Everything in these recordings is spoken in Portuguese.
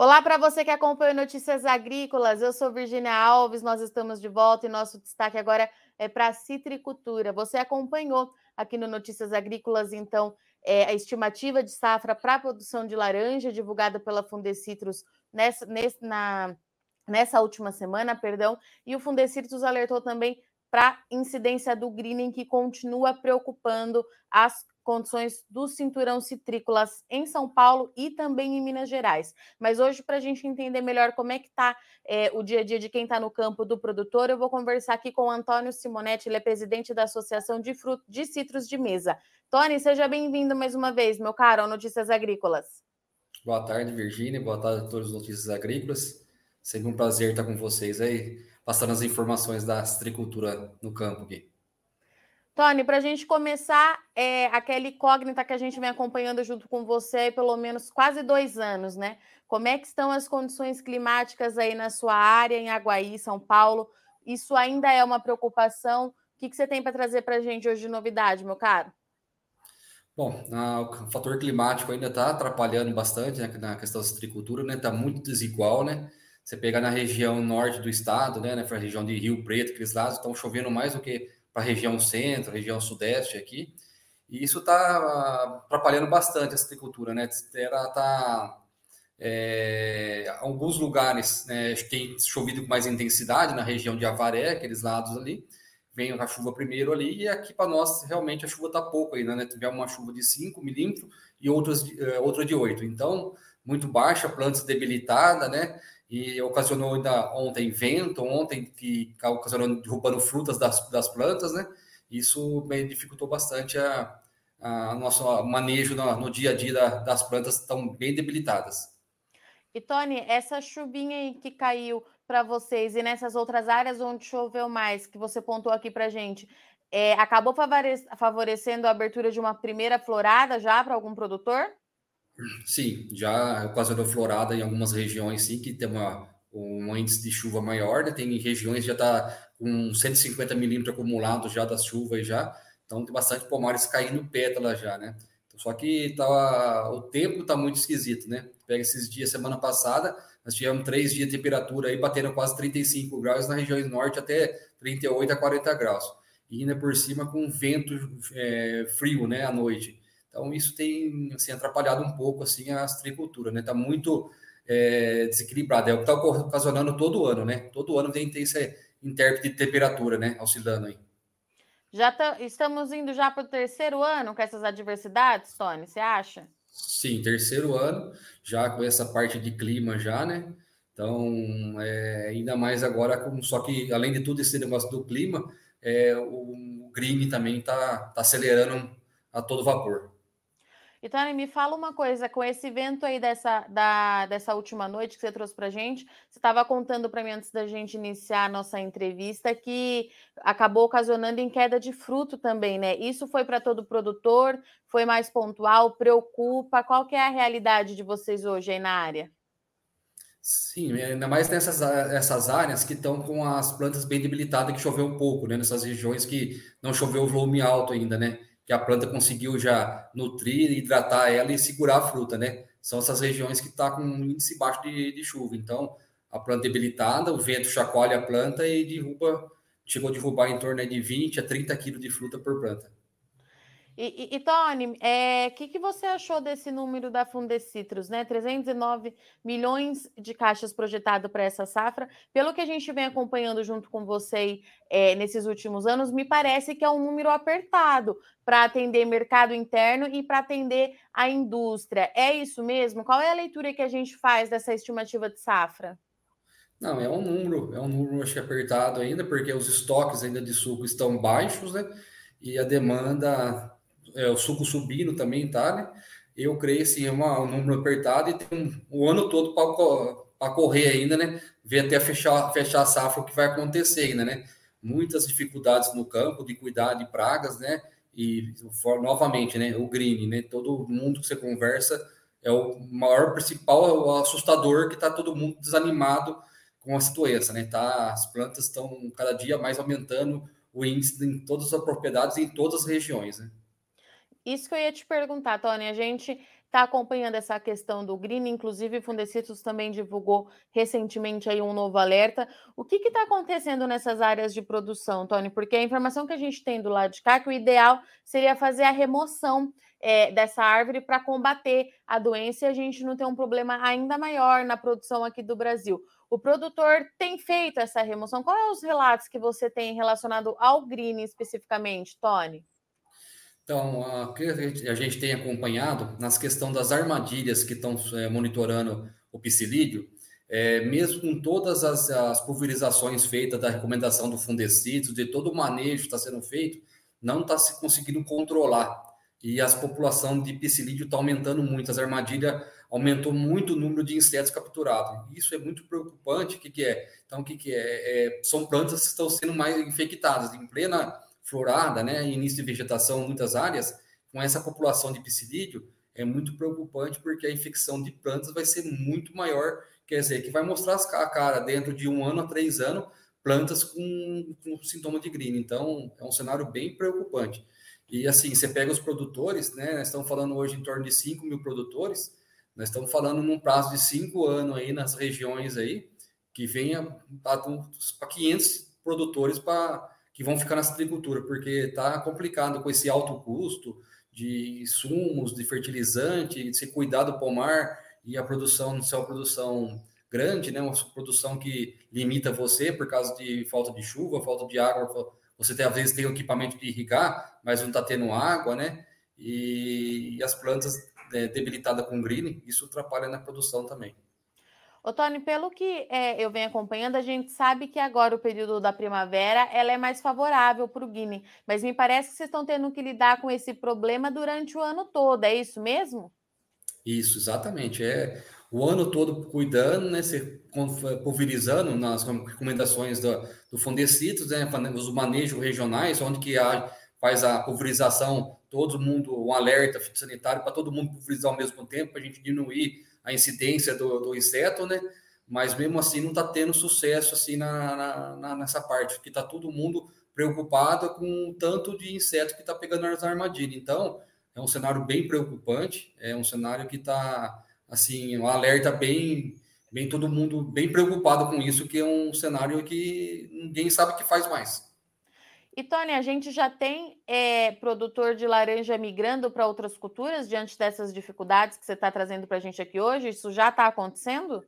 Olá para você que acompanha Notícias Agrícolas. Eu sou Virginia Alves, nós estamos de volta e nosso destaque agora é para a citricultura. Você acompanhou aqui no Notícias Agrícolas, então, é, a estimativa de safra para a produção de laranja divulgada pela Fundecitrus nessa, na, nessa última semana, perdão, e o Fundecitrus alertou também para incidência do greening que continua preocupando as condições do cinturão citrícolas em São Paulo e também em Minas Gerais. Mas hoje, para a gente entender melhor como é que está é, o dia a dia de quem está no campo do produtor, eu vou conversar aqui com o Antônio Simonetti, ele é presidente da Associação de, Fruto, de Citros de Mesa. Tony, seja bem-vindo mais uma vez, meu caro, ao Notícias Agrícolas. Boa tarde, Virgínia. Boa tarde a todos os Notícias Agrícolas. Sempre um prazer estar com vocês aí, passando as informações da citricultura no campo aqui. Tony, para a gente começar, é, aquela incógnita que a gente vem acompanhando junto com você há pelo menos quase dois anos, né? Como é que estão as condições climáticas aí na sua área, em Aguaí, São Paulo? Isso ainda é uma preocupação? O que, que você tem para trazer para a gente hoje de novidade, meu caro? Bom, o fator climático ainda está atrapalhando bastante né, na questão da citricultura, né? Está muito desigual, né? Você pegar na região norte do estado, né? Na região de Rio Preto, aqueles lados, estão chovendo mais do que para a região centro, região sudeste aqui, e isso está atrapalhando bastante a citricultura, né? Ela está é, alguns lugares né, tem chovido com mais intensidade na região de Avaré, aqueles lados ali, vem a chuva primeiro ali, e aqui para nós realmente a chuva está pouco ainda, né? Tivemos uma chuva de 5 milímetros e outras, é, outra de 8. Então, muito baixa, plantas debilitada, né? E ocasionou ainda ontem vento, ontem que ocasionou derrubando frutas das, das plantas, né? Isso bem, dificultou bastante a, a nosso manejo no, no, dia a dia da, das plantas estão bem debilitadas. E Tony, essa chuvinha aí que caiu para vocês e nessas outras áreas onde choveu mais, que você pontuou aqui para gente, é, acabou favorecendo a abertura de uma primeira florada já para algum produtor? Sim, já ocasionou florada em algumas regiões, sim, que tem uma, um índice de chuva maior, né? Tem regiões que já está com 150 milímetros acumulados já das chuvas já, então tem bastante pomares caindo pétala já, né? Só que tá, o tempo está muito esquisito, né? Pega esses dias, semana passada, nós tivemos três dias de temperatura aí batendo quase 35 graus na região norte, até 38 a 40 graus. E ainda por cima com vento é, frio, né, à noite. Então, isso tem assim, atrapalhado um pouco assim, a agricultura, né? Está muito é, desequilibrado. É o que está ocasionando todo ano, né? Todo ano tem, tem esse intérprete de temperatura, né? Oscilando aí. Já tá, estamos indo já para o terceiro ano com essas adversidades, Tony, você acha? Sim, terceiro ano, já com essa parte de clima já, né? Então, é, ainda mais agora, com, só que além de tudo esse negócio do clima, é, o, o green também está tá acelerando a todo vapor. E Tony, me fala uma coisa, com esse evento aí dessa, da, dessa última noite que você trouxe para gente, você estava contando para mim antes da gente iniciar a nossa entrevista que acabou ocasionando em queda de fruto também, né? Isso foi para todo produtor, foi mais pontual, preocupa? Qual que é a realidade de vocês hoje aí na área? Sim, ainda mais nessas essas áreas que estão com as plantas bem debilitadas, que choveu um pouco, né? Nessas regiões que não choveu volume alto ainda, né? Que a planta conseguiu já nutrir, hidratar ela e segurar a fruta, né? São essas regiões que está com um índice baixo de, de, chuva. Então, a planta debilitada, o vento chacoalha a planta e derruba, chegou a derrubar em torno de 20 a 30 quilos de fruta por planta. E, e, e Tony, o é, que, que você achou desse número da Fundecitrus, né? 309 milhões de caixas projetado para essa safra. Pelo que a gente vem acompanhando junto com você é, nesses últimos anos, me parece que é um número apertado para atender mercado interno e para atender a indústria. É isso mesmo? Qual é a leitura que a gente faz dessa estimativa de safra? Não, é um número, é um número acho que apertado ainda, porque os estoques ainda de suco estão baixos, né? E a demanda é, o suco subindo também, tá, né? Eu creio assim, é uma, um número apertado e tem um, o ano todo para correr ainda, né? Ver até fechar, fechar a safra o que vai acontecer ainda, né? Muitas dificuldades no campo de cuidar de pragas, né? E novamente, né? O green, né? Todo mundo que você conversa é o maior principal, é o assustador que está todo mundo desanimado com a doença, né? Tá, as plantas estão cada dia mais aumentando o índice em todas as propriedades em todas as regiões, né? Isso que eu ia te perguntar, Tony. A gente está acompanhando essa questão do green, inclusive Fundecitos também divulgou recentemente aí um novo alerta. O que está acontecendo nessas áreas de produção, Tony? Porque a informação que a gente tem do lado de cá é que o ideal seria fazer a remoção é, dessa árvore para combater a doença e a gente não ter um problema ainda maior na produção aqui do Brasil. O produtor tem feito essa remoção. Quais são os relatos que você tem relacionado ao green especificamente, Tony? Então, que a gente tem acompanhado nas questões das armadilhas que estão é, monitorando o psilídeo, é, mesmo com todas as, as, pulverizações feitas da recomendação do fungicida, de todo o manejo que está sendo feito, não está se conseguindo controlar. E a população de psilídeo está aumentando muito, as armadilhas aumentou muito o número de insetos capturados. Isso é muito preocupante. O que, que é? Então, o que, que é? é? São plantas que estão sendo mais infectadas. Em plena florada, né, início de vegetação em muitas áreas, com essa população de psilídeo, é muito preocupante porque a infecção de plantas vai ser muito maior. Quer dizer, que vai mostrar a cara dentro de um ano a três anos, plantas com, com sintoma de green. Então, é um cenário bem preocupante. E assim, você pega os produtores, né? Nós estamos falando hoje em torno de 5 mil produtores, nós estamos falando num prazo de cinco anos aí nas regiões aí, que venha para 500 produtores para que vão ficar nessa agricultura, porque está complicado com esse alto custo de insumos, de fertilizante, de se cuidar do pomar e a produção não ser uma produção grande, né? Uma produção que limita você por causa de falta de chuva, falta de água. Você tem, às vezes tem o equipamento de irrigar, mas não está tendo água, né? E, e as plantas é, debilitada com green, isso atrapalha na produção também. Ô, Tony, pelo que é, eu venho acompanhando, a gente sabe que agora o período da primavera ela é mais favorável para o Guiné, mas me parece que vocês estão tendo que lidar com esse problema durante o ano todo, é isso mesmo? Isso, exatamente. É o ano todo cuidando, né, se pulverizando nas recomendações do, do Fundecitos, né, os manejos regionais, onde que há, faz a pulverização todo mundo, um alerta sanitário para todo mundo pulverizar ao mesmo tempo, para a gente diminuir a incidência do, do, inseto, né? Mas mesmo assim não está tendo sucesso assim na, na, nessa parte, que está todo mundo preocupado com o tanto de inseto que está pegando nas armadilhas. Então, é um cenário bem preocupante, é um cenário que está, assim, um alerta bem, bem todo mundo bem preocupado com isso, que é um cenário que ninguém sabe o que faz mais. E, Tony, a gente já tem é, produtor de laranja migrando para outras culturas diante dessas dificuldades que você está trazendo para a gente aqui hoje? Isso já está acontecendo?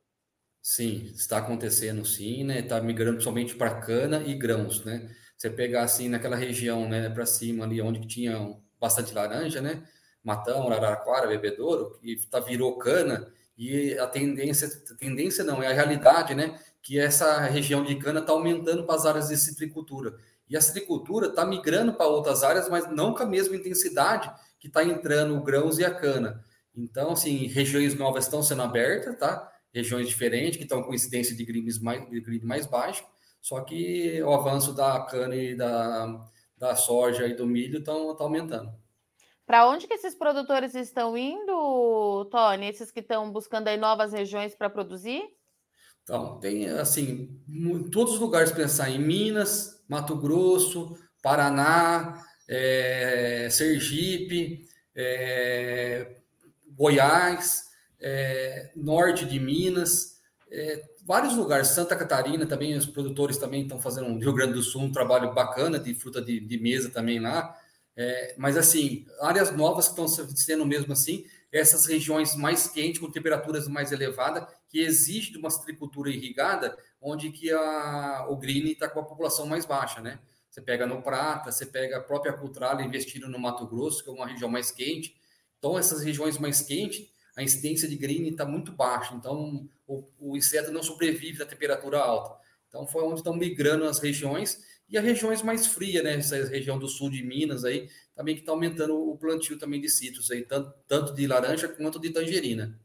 Sim, está acontecendo sim, né? Está migrando somente para cana e grãos, né? Você pegar assim naquela região, né, para cima ali onde tinha bastante laranja, né? Matão, Araraquara, Bebedouro, que tá, virou cana e a tendência, tendência não, é a realidade, né? Que essa região de cana está aumentando para as áreas de citricultura. E a citricultura está migrando para outras áreas, mas não com a mesma intensidade que está entrando o grãos e a cana. Então, assim, regiões novas estão sendo abertas, tá? Regiões diferentes, que estão com incidência de grid mais, de mais baixo, só que o avanço da cana e da, da soja e do milho estão tá aumentando. Para onde que esses produtores estão indo, Tony? Esses que estão buscando aí novas regiões para produzir? Então, tem, assim, em todos os lugares pensar em Minas, Mato Grosso, Paraná, é, Sergipe, é, Goiás, é, norte de Minas, vários lugares, Santa Catarina também, os produtores também estão fazendo, no Rio Grande do Sul, um trabalho bacana de fruta de, de mesa também lá, mas assim, áreas novas que estão sendo mesmo assim, essas regiões mais quentes, com temperaturas mais elevadas, que exige uma agricultura irrigada, onde que a, o green está com a população mais baixa, né? Você pega no Prata, você pega a própria Cultrala investindo no Mato Grosso, que é uma região mais quente. Então, essas regiões mais quentes, a incidência de green está muito baixa. Então, o, o inseto não sobrevive na temperatura alta. Então, foi onde estão migrando as regiões e as regiões mais frias, né? Essa região do sul de Minas aí, também que está aumentando o plantio também de citros aí, tanto, tanto de laranja quanto de tangerina.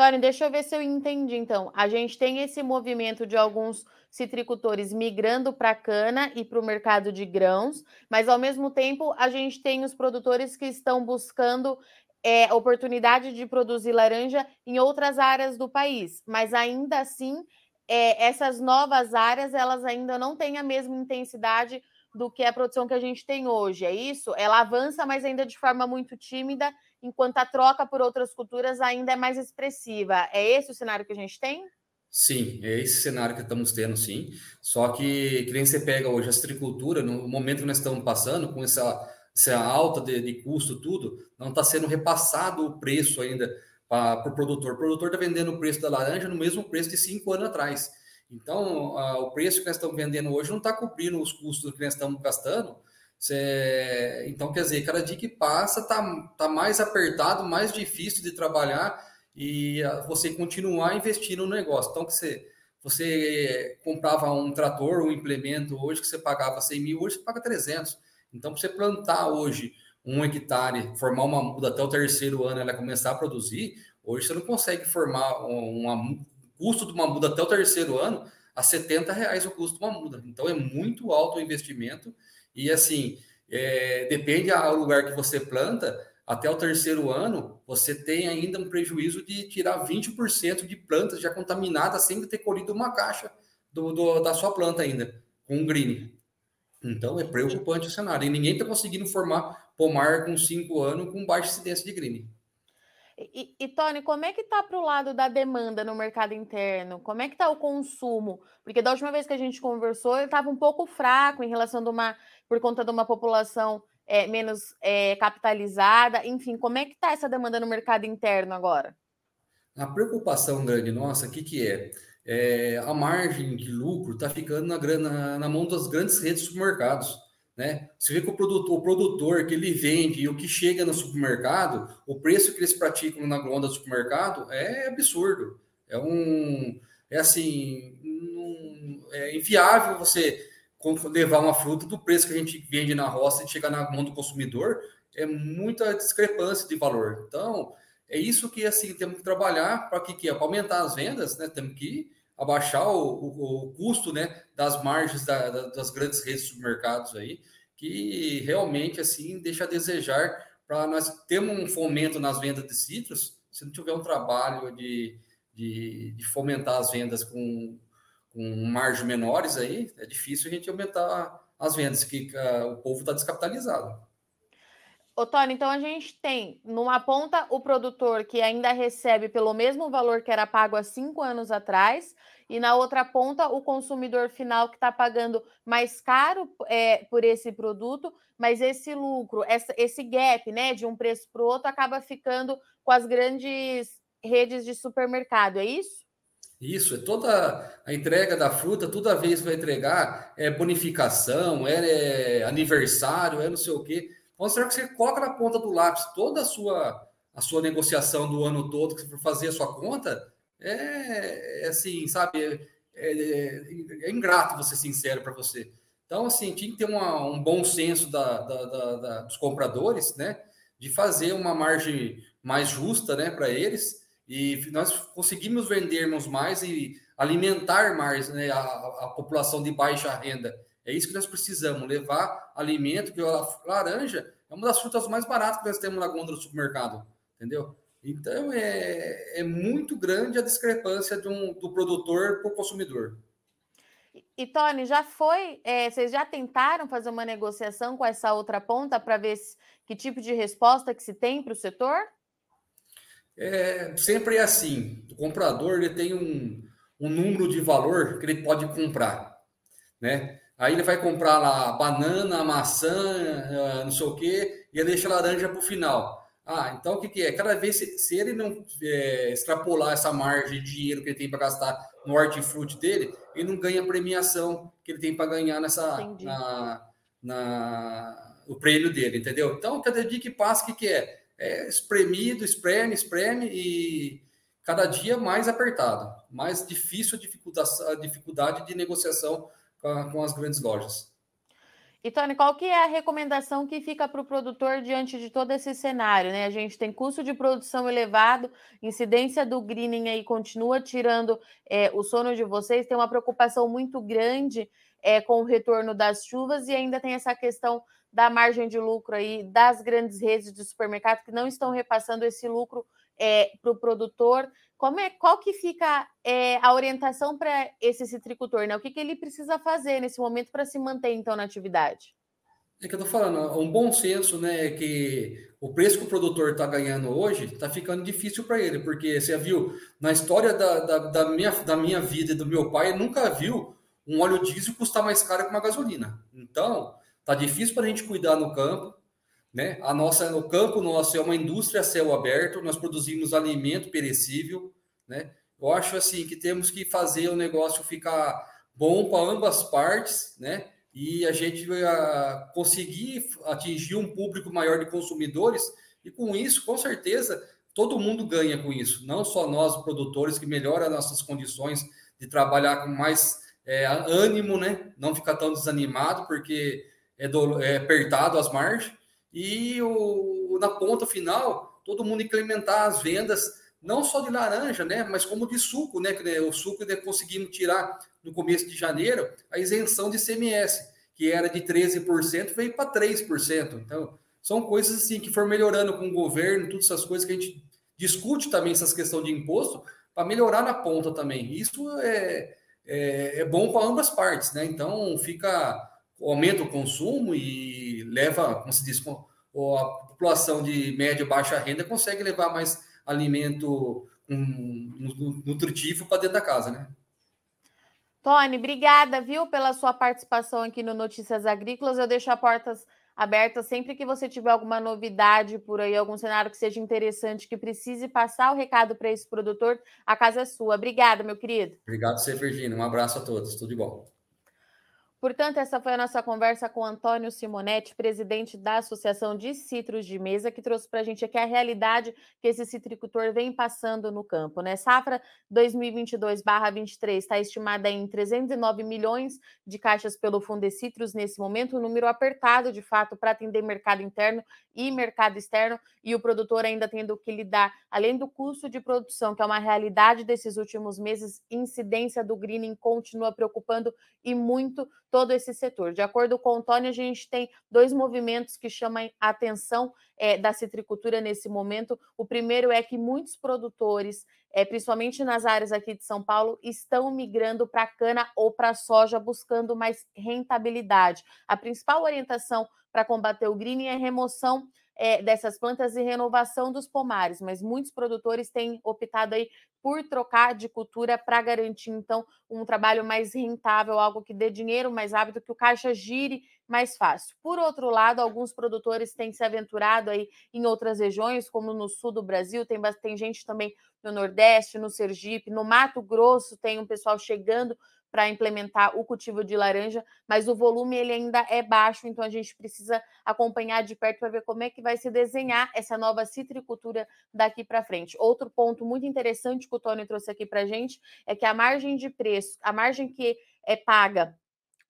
Tony, deixa eu ver se eu entendi. Então, a gente tem esse movimento de alguns citricultores migrando para a cana e para o mercado de grãos, mas ao mesmo tempo a gente tem os produtores que estão buscando é, oportunidade de produzir laranja em outras áreas do país, mas ainda assim é, essas novas áreas elas ainda não têm a mesma intensidade do que a produção que a gente tem hoje. É isso? Ela avança, mas ainda de forma muito tímida, enquanto a troca por outras culturas ainda é mais expressiva. É esse o cenário que a gente tem? Sim, é esse cenário que estamos tendo, sim. Só que, que nem você pega hoje a agricultura, no momento que nós estamos passando, com essa, essa alta de, de custo, tudo, não está sendo repassado o preço ainda para o pro produtor. O produtor está vendendo o preço da laranja no mesmo preço de cinco anos atrás. Então, a, o preço que nós estamos vendendo hoje não está cobrindo os custos que nós estamos gastando. Cê, então, quer dizer, cada dia que passa está tá mais apertado, mais difícil de trabalhar e você continuar investindo no negócio. Então, que você, você comprava um trator, um implemento hoje que você pagava 100 mil, hoje você paga 300. Então, para você plantar hoje um hectare, formar uma muda até o terceiro ano, ela começar a produzir, hoje você não consegue formar uma, custo de uma muda até o terceiro ano a 70 reais o custo de uma muda. Então, é muito alto o investimento e, assim, é, depende do lugar que você planta, até o terceiro ano, você tem ainda um prejuízo de tirar 20% de plantas já contaminadas sem ter colhido uma caixa do, do, da sua planta ainda, com green. Então é preocupante o cenário. E ninguém está conseguindo formar pomar com cinco anos com baixa incidência de green. E, e, Tony, como é que está para o lado da demanda no mercado interno? Como é que está o consumo? Porque da última vez que a gente conversou, ele estava um pouco fraco em relação uma, por conta de uma população é, menos é, capitalizada? Enfim, como é que está essa demanda no mercado interno agora? A preocupação grande nossa, o que, que é? é? A margem de lucro está ficando na, na, na, mão das grandes redes de supermercados. Né? Você vê que o produtor, o produtor que ele vende e o que chega no supermercado, o preço que eles praticam na gronda do supermercado é absurdo. É um. É assim. Um, é inviável você levar uma fruta do preço que a gente vende na roça e chegar na mão do consumidor, é muita discrepância de valor. Então, é isso que assim temos que trabalhar para que, que é para aumentar as vendas, né? Temos que abaixar o, o, o custo, né, das margens da, da, das grandes redes de supermercados aí, que realmente assim deixa a desejar para nós termos um fomento nas vendas de citros, se não tiver um trabalho de, de, de fomentar as vendas com com margens menores aí, é difícil a gente aumentar as vendas, que uh, o povo está descapitalizado. Ô, Tony, então a gente tem, numa ponta, o produtor que ainda recebe pelo mesmo valor que era pago há cinco anos atrás, e na outra ponta, o consumidor final que está pagando mais caro é, por esse produto, mas esse lucro, essa, esse gap né, de um preço para o outro acaba ficando com as grandes redes de supermercado, é isso? Isso, é toda a entrega da fruta, toda vez que vai entregar, é bonificação, é, é aniversário, é não sei o quê. Então, será que você coloca na ponta do lápis toda a sua, a sua negociação do ano todo, que você for fazer a sua conta, é, é assim, sabe, é, é, é, ingrato você sincero para você. Então, assim, tinha que ter uma, um bom senso da, da, da, dos compradores, né, de fazer uma margem mais justa, né, para eles, e nós conseguimos vendermos mais e alimentar mais né, a, a, população de baixa renda. É isso que nós precisamos, levar alimento, que a laranja é uma das frutas mais baratas que nós temos na gôndola do supermercado, entendeu? Então, é, é muito grande a discrepância um, do produtor para o consumidor. E, Tony, já foi, é, vocês já tentaram fazer uma negociação com essa outra ponta para ver se, que tipo de resposta que se tem para o setor? É, sempre é assim. O comprador ele tem um, um número de valor que ele pode comprar, né? Aí ele vai comprar lá banana, maçã, ah, não sei o quê, e ele deixa a laranja para o final. Ah, então o que, que é? Cada vez, se, se ele não é, extrapolar essa margem de dinheiro que ele tem para gastar no hortifruti dele, ele não ganha a premiação que ele tem para ganhar nessa na, na, o prêmio dele, entendeu? Então, cada dia que passa, o que, que é? é espremido, espreme, espreme e cada dia mais apertado, mais difícil a dificuldade, a dificuldade de negociação com, as grandes lojas. E Tony, qual que é a recomendação que fica para o produtor diante de todo esse cenário? Né? A gente tem custo de produção elevado, incidência do greening aí continua tirando é, o sono de vocês, tem uma preocupação muito grande é, com o retorno das chuvas e ainda tem essa questão da margem de lucro aí das grandes redes de supermercado que não estão repassando esse lucro é, para o produtor? Como é, qual que fica é, a orientação para esse citricultor? Né? O que, que ele precisa fazer nesse momento para se manter, então, na atividade? É que eu estou falando, um bom senso, né, é que o preço que o produtor está ganhando hoje está ficando difícil para ele, porque você viu, na história da, da, da, minha, da minha vida e do meu pai, nunca viu um óleo diesel custar mais caro que uma gasolina. Então, tá difícil para a gente cuidar no campo, né? A nossa, o campo nosso é uma indústria a céu aberto, nós produzimos alimento perecível, né? Eu acho assim que temos que fazer o negócio ficar bom para ambas partes, né? E a gente vai ah, conseguir atingir um público maior de consumidores e com isso, com certeza, todo mundo ganha com isso. Não só nós, produtores, que melhora nossas condições de trabalhar com mais é, ânimo, né? Não ficar tão desanimado, porque é, do, é apertado as margens e o, na ponta final, todo mundo incrementar as vendas, não só de laranja, né, mas como de suco, né, que o suco né, conseguimos tirar no começo de janeiro a isenção de CMS, que era de 13%, veio para 3%. Então, são coisas assim que foram melhorando com o governo, todas essas coisas que a gente discute também essas questões de imposto para melhorar na ponta também. Isso é, é, é bom para ambas partes, né? Então fica aumenta o consumo e leva, como se diz, a população de média e baixa renda consegue levar mais alimento um, nutritivo para dentro da casa, né? Tony, obrigada, viu, pela sua participação aqui no Notícias Agrícolas. Eu deixo as portas abertas sempre que você tiver alguma novidade por aí, algum cenário que seja interessante, que precise passar o recado para esse produtor, a casa é sua. Obrigada, meu querido. Obrigado, você, Virginia. Um abraço a todos. Tudo de bom. Portanto, essa foi a nossa conversa com Antônio Simonetti, presidente da Associação de Citros de Mesa, que trouxe para a gente aqui a realidade que esse citricultor vem passando no campo. Né? Safra 2022-23 está estimada em 309 milhões de caixas pelo Fundecitrus nesse momento, um número apertado, de fato, para atender mercado interno e mercado externo, e o produtor ainda tendo que lidar, além do custo de produção, que é uma realidade desses últimos meses, incidência do greening continua preocupando e muito todo esse setor. De acordo com o Tony, a gente tem dois movimentos que chamam a atenção é, da citricultura nesse momento. O primeiro é que muitos produtores, é, principalmente nas áreas aqui de São Paulo, estão migrando para cana ou para soja, buscando mais rentabilidade. A principal orientação para combater o greening é remoção é, dessas plantas e renovação dos pomares, mas muitos produtores têm optado aí por trocar de cultura para garantir, então, um trabalho mais rentável, algo que dê dinheiro mais rápido, que o caixa gire mais fácil. Por outro lado, alguns produtores têm se aventurado aí em outras regiões, como no sul do Brasil, tem, tem gente também no Nordeste, no Sergipe, no Mato Grosso, tem um pessoal chegando para implementar o cultivo de laranja, mas o volume ele ainda é baixo, então a gente precisa acompanhar de perto para ver como é que vai se desenhar essa nova citricultura daqui para frente. Outro ponto muito interessante que o Tony trouxe aqui para a gente é que a margem de preço, a margem que é paga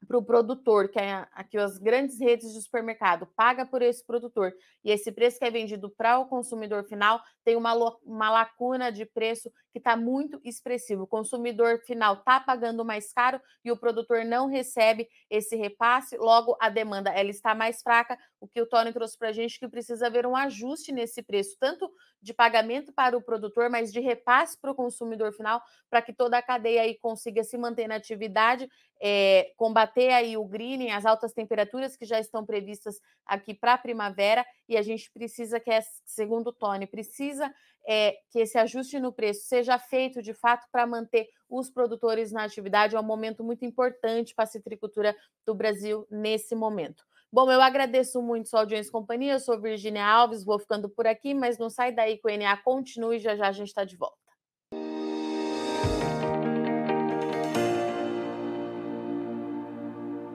para o produtor, que é aqui as grandes redes de supermercado, paga por esse produtor, e esse preço que é vendido para o consumidor final tem uma, uma lacuna de preço que está muito expressivo. O consumidor final está pagando mais caro e o produtor não recebe esse repasse, logo a demanda ela está mais fraca. O que o Tony trouxe para a gente que precisa haver um ajuste nesse preço, tanto de pagamento para o produtor, mas de repasse para o consumidor final, para que toda a cadeia aí consiga se manter na atividade, é, combater aí o greening, as altas temperaturas que já estão previstas aqui para a primavera, e a gente precisa que, segundo o Tony, precisa é, que esse ajuste no preço seja feito de fato para manter os produtores na atividade. É um momento muito importante para a citricultura do Brasil nesse momento. Bom, eu agradeço muito sua audiência e companhia. Eu sou Virginia Alves, vou ficando por aqui, mas não sai daí que o NA continue, já já a gente está de volta.